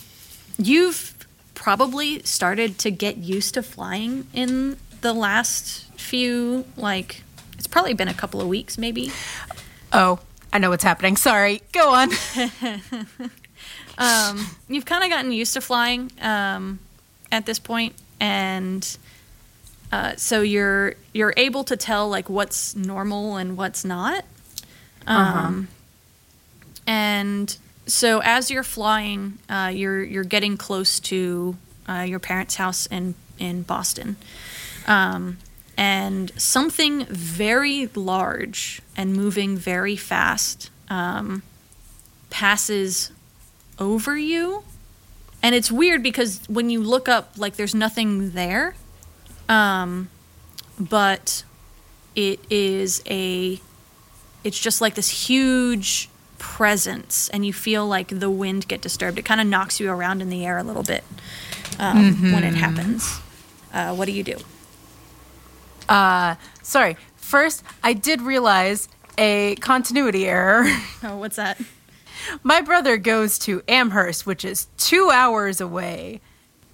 you've probably started to get used to flying in the last few, like, it's probably been a couple of weeks, maybe. Oh, I know what's happening. Sorry. Go on. um, you've kind of gotten used to flying um, at this point, and uh, so you're you're able to tell like what's normal and what's not. Um, And so as you're flying, uh, you're you're getting close to uh, your parents' house in in Boston. Um, and something very large and moving very fast um, passes over you. And it's weird because when you look up, like, there's nothing there. Um, but it is a, it's just like this huge presence, and you feel like the wind get disturbed. It kind of knocks you around in the air a little bit um, when it happens. Uh, what do you do? Uh, sorry. First, I did realize a continuity error. Oh, what's that? My brother goes to Amherst, which is two hours away.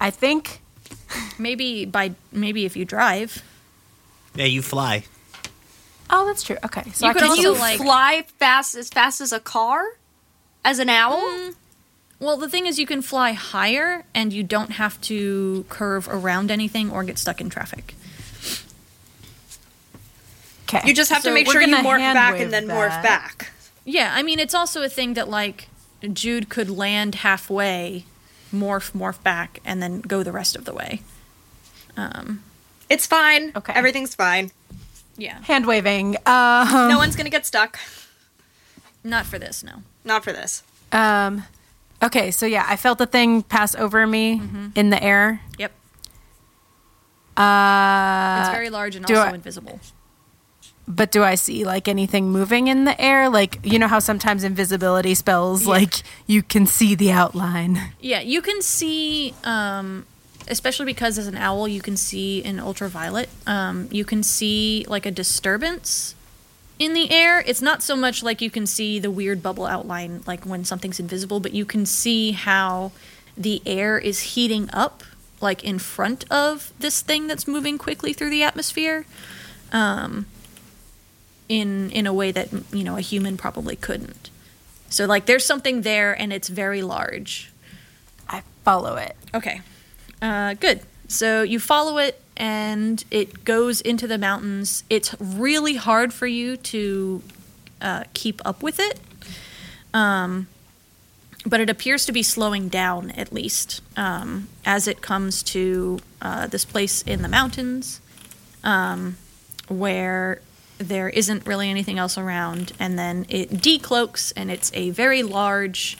I think. Maybe by maybe if you drive. Yeah, you fly. Oh, that's true. Okay, so You I could can also, you like- fly fast as fast as a car? As an owl? Mm. Well, the thing is, you can fly higher, and you don't have to curve around anything or get stuck in traffic. Okay. You just have So to make sure you morph back and then that. morph back. Yeah, I mean, it's also a thing that like Jude could land halfway, morph, morph back, and then go the rest of the way. Um, It's fine. Okay. Everything's fine. Yeah. Hand waving. Um, No one's gonna get stuck. Not for this, no. Not for this. um, okay, so yeah, I felt the thing pass over me in the air. Yep. Uh, It's very large and also I- invisible. but do I see like anything moving in the air? Like you know how sometimes invisibility spells, Yeah. like you can see the outline. Yeah, you can see, um, especially because as an owl, you can see in ultraviolet. Um, you can see like a disturbance in the air. It's not so much like you can see the weird bubble outline, like when something's invisible, but you can see how the air is heating up, like in front of this thing that's moving quickly through the atmosphere. Um, in in a way that you know a human probably couldn't. So like there's something there and it's very large. I follow it. Okay. Uh, good. So you follow it and it goes into the mountains. It's really hard for you to uh, keep up with it. Um, but it appears to be slowing down at least um, as it comes to uh, this place in the mountains um, where there isn't really anything else around. And then it decloaks and it's a very large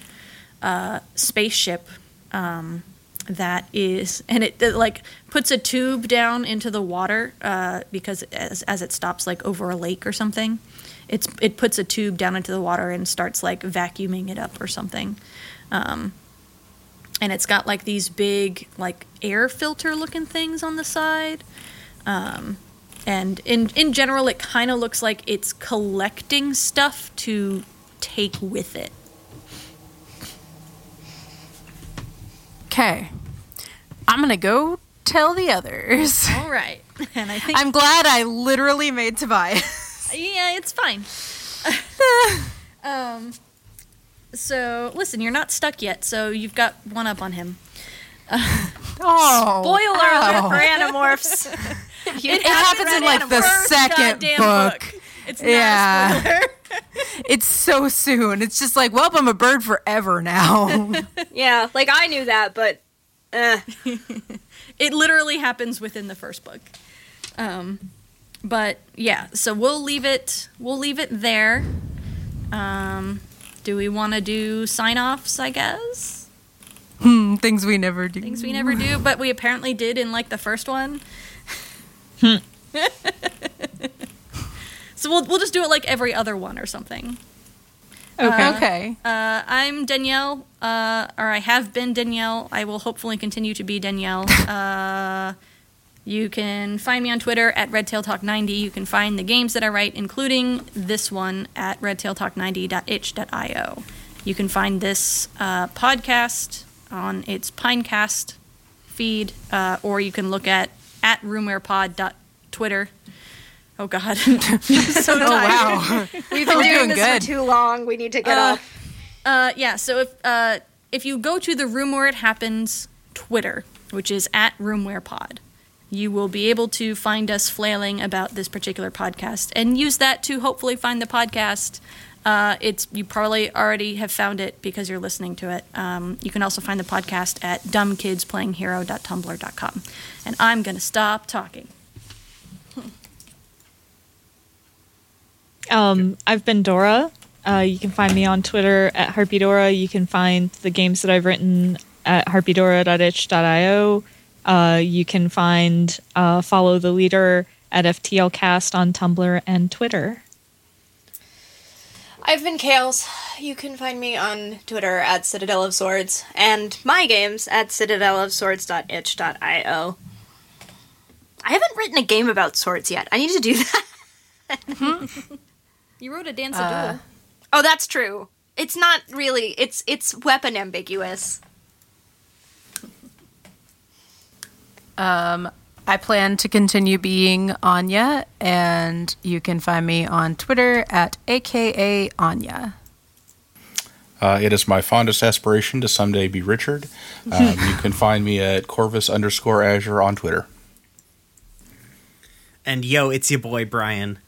uh, spaceship um, that is, and it, it, like puts a tube down into the water uh, because as, as it stops like over a lake or something, it's it puts a tube down into the water and starts like vacuuming it up or something. Um, and it's got like these big like air filter looking things on the side. Um, and in in general, it kind of looks like it's collecting stuff to take with it. Okay, I'm gonna go tell the others. All right, and I think I'm glad I literally made Tobias. Yeah, it's fine. um, so listen, you're not stuck yet, so you've got one up on him. oh, Spoiler alert for Animorphs. It, happens in like the second goddamn book. It's not Yeah. A spoiler. It's so soon. It's just like, well, I'm a bird forever now. yeah, like I knew that, but uh, It literally happens within the first book. Um, but yeah, so we'll leave it. We'll leave it there. Um, do we want to do sign offs? I guess Hmm, Things we never do. things we never do, but we apparently did in like the first one. So we'll we'll just do it like every other one or something. Okay. Okay. Uh, I'm Danielle, uh, or I have been Danielle. I will hopefully continue to be Danielle. Uh, you can find me on Twitter at RedTailTalk90. You can find the games that I write, including this one, at redtailtalk90.itch.io. You can find this uh, podcast on its Pinecast feed, uh, or you can look at at roomwarepod.twitter. Oh, God. so Oh wow. we've been doing doing this good. for too long. We need to get Uh, off. Uh, yeah. So if uh, if you go to the Room Where It Happens Twitter, which is at RoomWarePod, you will be able to find us flailing about this particular podcast and use that to hopefully find the podcast. Uh, it's you probably already have found it because you're listening to it. Um, you can also find the podcast at dumbkidsplayinghero.tumblr.com. And I'm gonna stop talking. Um, I've been Dora. Uh, you can find me on Twitter at HarpyDora. You can find the games that I've written at harpydora.itch.io. Uh, you can find uh, Follow the Leader at FTLcast on Tumblr and Twitter. I've been Kales. You can find me on Twitter at Citadel of Swords and my games at citadelofswords.itch.io. I haven't written a game about swords yet. I need to do that. You wrote a dance a Uh, duel. Oh, that's true. It's not really. It's it's weapon ambiguous. Um, I plan to continue being Anya, and you can find me on Twitter at AKA Anya. Uh, it is my fondest aspiration to someday be Richard. Um, you can find me at Corvus underscore Azure on Twitter. And yo, it's your boy Brian.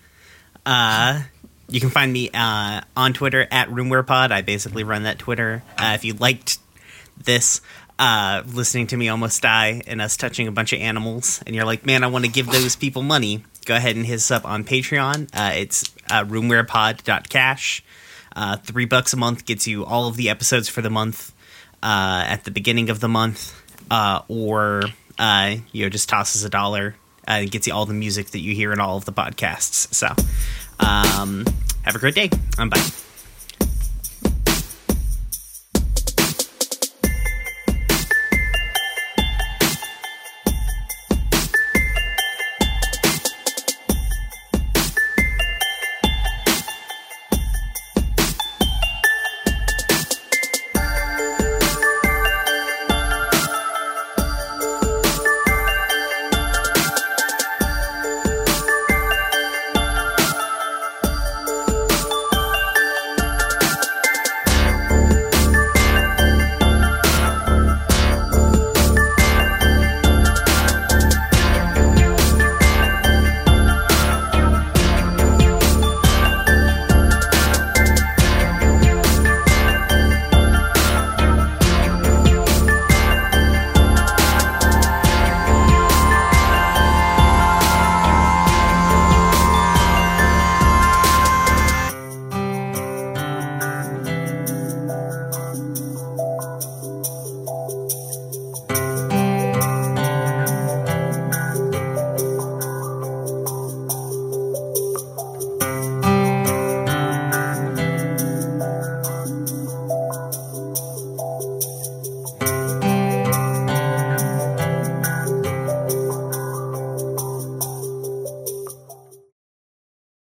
Uh, you can find me uh, on Twitter at RoomwarePod. I basically run that Twitter. Uh, if you liked this, uh, listening to me almost die and us touching a bunch of animals, and you're like, man, I want to give those people money, go ahead and hit us up on Patreon. Uh, it's uh, roomwarepod.cash. Uh, three bucks a month gets you all of the episodes for the month uh, at the beginning of the month, uh, or uh, you know just tosses a dollar and gets you all the music that you hear in all of the podcasts. So, um, have a great day. I'm bye.